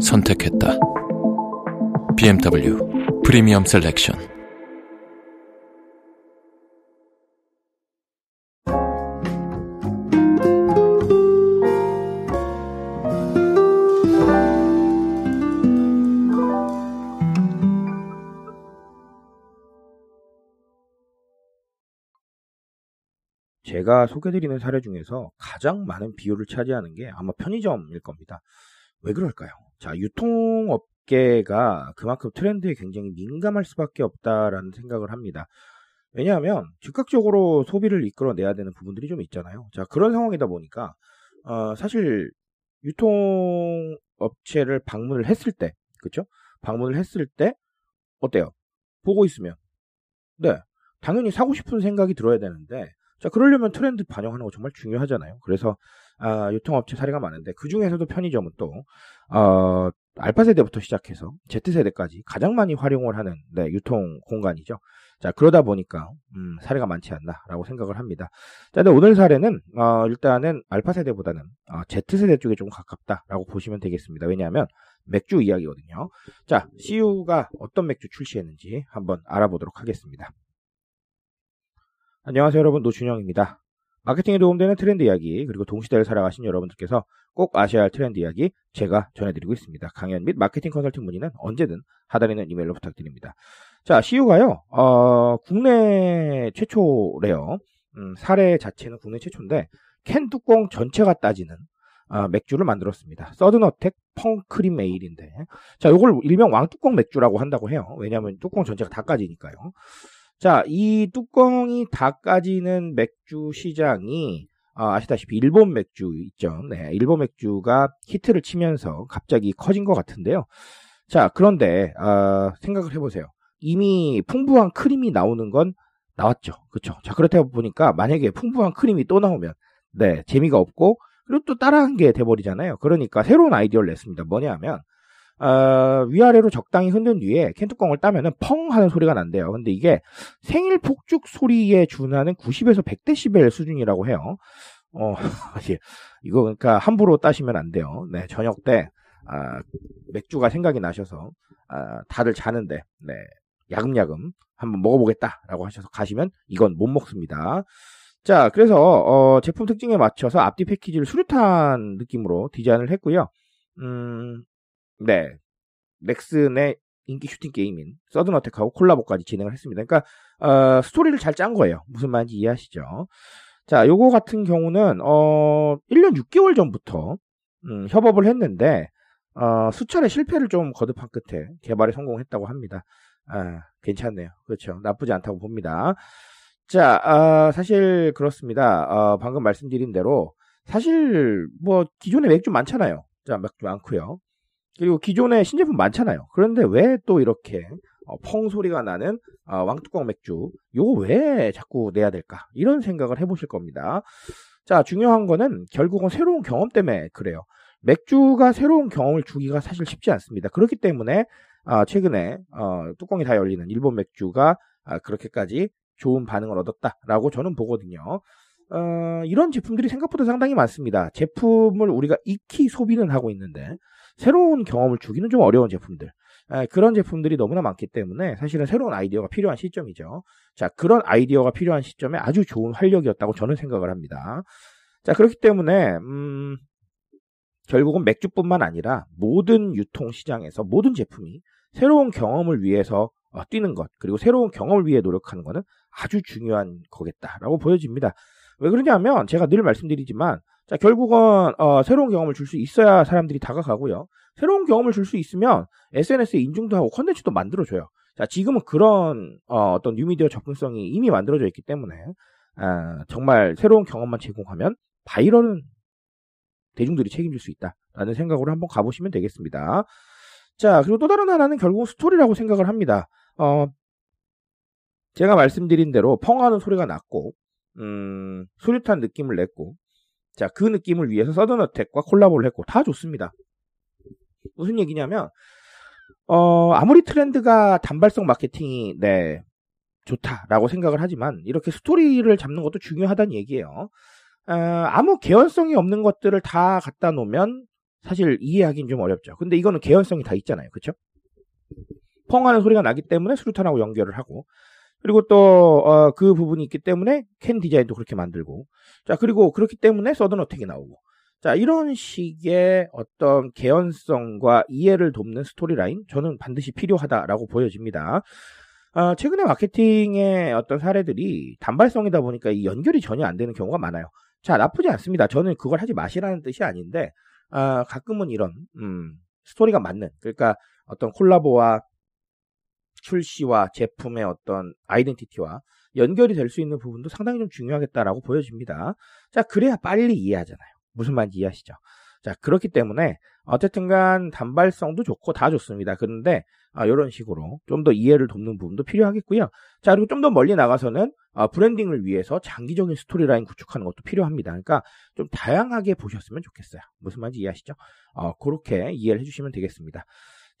선택했다. BMW 프리미엄 셀렉션. 제가 소개드리는 사례 중에서 가장 많은 비율을 차지하는 게 아마 편의점일 겁니다. 왜 그럴까요? 자, 유통업계가 그만큼 트렌드에 굉장히 민감할 수밖에 없다라는 생각을 합니다. 왜냐하면 즉각적으로 소비를 이끌어내야 되는 부분들이 좀 있잖아요. 자, 그런 상황이다 보니까 어, 사실 유통업체를 방문을 했을 때, 그쵸? 방문을 했을 때 어때요? 보고 있으면 네, 당연히 사고 싶은 생각이 들어야 되는데 자, 그러려면 트렌드 반영하는 거 정말 중요하잖아요. 그래서 아, 유통업체 사례가 많은데 그 중에서도 편의점은 또 어, 알파 세대부터 시작해서 Z 세대까지 가장 많이 활용을 하는 네, 유통 공간이죠. 자, 그러다 보니까 음, 사례가 많지 않나라고 생각을 합니다. 자, 근데 오늘 사례는 어, 일단은 알파 세대보다는 어, Z 세대 쪽에 좀 가깝다라고 보시면 되겠습니다. 왜냐하면 맥주 이야기거든요. 자, CU가 어떤 맥주 출시했는지 한번 알아보도록 하겠습니다. 안녕하세요 여러분 노준영입니다. 마케팅에 도움되는 트렌드 이야기 그리고 동시대를 살아가신 여러분들께서 꼭 아셔야 할 트렌드 이야기 제가 전해드리고 있습니다. 강연 및 마케팅 컨설팅 문의는 언제든 하단에 있는 이메일로 부탁드립니다. 자 CU가요 어, 국내 최초래요. 음, 사례 자체는 국내 최초인데 캔 뚜껑 전체가 따지는 어, 맥주를 만들었습니다. 서든어택 펑크림 메일인데 자 이걸 일명 왕뚜껑 맥주라고 한다고 해요. 왜냐하면 뚜껑 전체가 다 까지니까요. 자, 이 뚜껑이 다 까지는 맥주 시장이 아, 아시다시피 일본 맥주 있죠. 네, 일본 맥주가 히트를 치면서 갑자기 커진 것 같은데요. 자, 그런데 어, 생각을 해보세요. 이미 풍부한 크림이 나오는 건 나왔죠. 그렇죠. 자, 그렇다 보니까 만약에 풍부한 크림이 또 나오면 네, 재미가 없고 그리고 또 따라한 게 돼버리잖아요. 그러니까 새로운 아이디어를 냈습니다. 뭐냐 하면 어, 위아래로 적당히 흔든 뒤에 캔 뚜껑을 따면은 펑 하는 소리가 난대요. 근데 이게 생일 폭죽 소리에 준하는 90에서 100데시벨 수준이라고 해요. 어, 이거 그러니까 함부로 따시면 안 돼요. 네, 저녁 때 아, 맥주가 생각이 나셔서 아, 다들 자는데 네, 야금야금 한번 먹어보겠다라고 하셔서 가시면 이건 못 먹습니다. 자, 그래서 어, 제품 특징에 맞춰서 앞뒤 패키지를 수류탄 느낌으로 디자인을 했고요. 음, 네. 넥슨의 인기 슈팅 게임인 서든어택하고 콜라보까지 진행을 했습니다. 그러니까 어, 스토리를 잘 짠 거예요. 무슨 말인지 이해하시죠? 자, 요거 같은 경우는 어, 1년 6개월 전부터 음, 협업을 했는데 어, 수차례 실패를 좀 거듭한 끝에 개발에 성공했다고 합니다. 아, 괜찮네요. 그렇죠. 나쁘지 않다고 봅니다. 자, 아, 사실 그렇습니다. 어, 방금 말씀드린 대로 사실 뭐 기존에 맥주 많잖아요. 자, 맥주 많고요. 그리고 기존에 신제품 많잖아요. 그런데 왜 또 이렇게 어, 펑 소리가 나는 어, 왕뚜껑 맥주 요거 왜 자꾸 내야 될까? 이런 생각을 해보실 겁니다. 자 중요한 거는 결국은 새로운 경험 때문에 그래요. 맥주가 새로운 경험을 주기가 사실 쉽지 않습니다. 그렇기 때문에 어, 최근에 어, 뚜껑이 다 열리는 일본 맥주가 아, 그렇게까지 좋은 반응을 얻었다라고 저는 보거든요. 어, 이런 제품들이 생각보다 상당히 많습니다. 제품을 우리가 익히 소비는 하고 있는데 새로운 경험을 주기는 좀 어려운 제품들. 에, 그런 제품들이 너무나 많기 때문에 사실은 새로운 아이디어가 필요한 시점이죠. 자, 그런 아이디어가 필요한 시점에 아주 좋은 활력이었다고 저는 생각을 합니다. 자, 그렇기 때문에, 음, 결국은 맥주뿐만 아니라 모든 유통 시장에서 모든 제품이 새로운 경험을 위해서 어, 뛰는 것, 그리고 새로운 경험을 위해 노력하는 것은 아주 중요한 거겠다라고 보여집니다. 왜 그러냐면 제가 늘 말씀드리지만 자 결국은 어, 새로운 경험을 줄 수 있어야 사람들이 다가가고요. 새로운 경험을 줄 수 있으면 SNS에 인증도 하고 컨텐츠도 만들어줘요. 자 지금은 그런 어, 떤 뉴미디어 접근성이 이미 만들어져 있기 때문에 아, 정말 새로운 경험만 제공하면 바이럴은 대중들이 책임질 수 있다라고 라는 생각으로 한번 가보시면 되겠습니다. 자, 그리고 또 다른 하나는 결국 스토리라고 생각을 합니다. 어, 제가 말씀드린 대로 펑하는 소리가 났고, 음, 수류탄 느낌을 냈고, 자, 그 느낌을 위해서 서든어택과 콜라보를 했고, 다 좋습니다. 무슨 얘기냐면, 어, 아무리 트렌드가 단발성 마케팅이, 네, 좋다라고 생각을 하지만, 이렇게 스토리를 잡는 것도 중요하다는 얘기예요. 어, 아무 개연성이 없는 것들을 다 갖다 놓으면, 사실 이해하기는 좀 어렵죠. 근데 이거는 개연성이 다 있잖아요. 그쵸? 펑 하는 소리가 나기 때문에 수류탄하고 연결을 하고, 그리고 또, 어, 그 부분이 있기 때문에 캔 디자인도 그렇게 만들고, 자, 그리고 그렇기 때문에 서든 어택이 나오고, 자, 이런 식의 어떤 개연성과 이해를 돕는 스토리 라인, 저는 반드시 필요하다라고 보여집니다. 어, 최근에 마케팅의 어떤 사례들이 단발성이다 보니까 이 연결이 전혀 안 되는 경우가 많아요. 자, 나쁘지 않습니다. 저는 그걸 하지 마시라는 뜻이 아닌데, 어, 가끔은 이런, 음, 스토리가 맞는, 그러니까 어떤 콜라보와 출시와 제품의 어떤 아이덴티티와 연결이 될 수 있는 부분도 상당히 좀 중요하겠다라고 보여집니다. 자, 그래야 빨리 이해하잖아요. 무슨 말인지 이해하시죠? 자, 그렇기 때문에 어쨌든 간 단발성도 좋고 다 좋습니다. 그런데 아, 이런 식으로 좀 더 이해를 돕는 부분도 필요하겠고요. 자, 그리고 좀 더 멀리 나가서는 아, 브랜딩을 위해서 장기적인 스토리라인 구축하는 것도 필요합니다. 그러니까 좀 다양하게 보셨으면 좋겠어요. 무슨 말인지 이해하시죠? 어, 그렇게 이해를 해주시면 되겠습니다.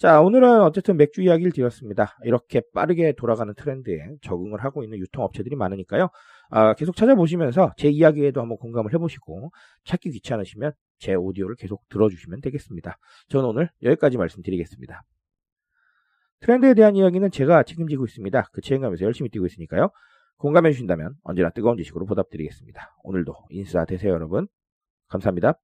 자, 오늘은 어쨌든 맥주 이야기를 드렸습니다. 이렇게 빠르게 돌아가는 트렌드에 적응을 하고 있는 유통업체들이 많으니까요. 아, 계속 찾아보시면서 제 이야기에도 한번 공감을 해보시고 찾기 귀찮으시면 제 오디오를 계속 들어주시면 되겠습니다. 저는 오늘 여기까지 말씀드리겠습니다. 트렌드에 대한 이야기는 제가 책임지고 있습니다. 그 책임감에서 열심히 뛰고 있으니까요. 공감해 주신다면 언제나 뜨거운 지식으로 보답드리겠습니다. 오늘도 인싸 되세요, 여러분. 감사합니다.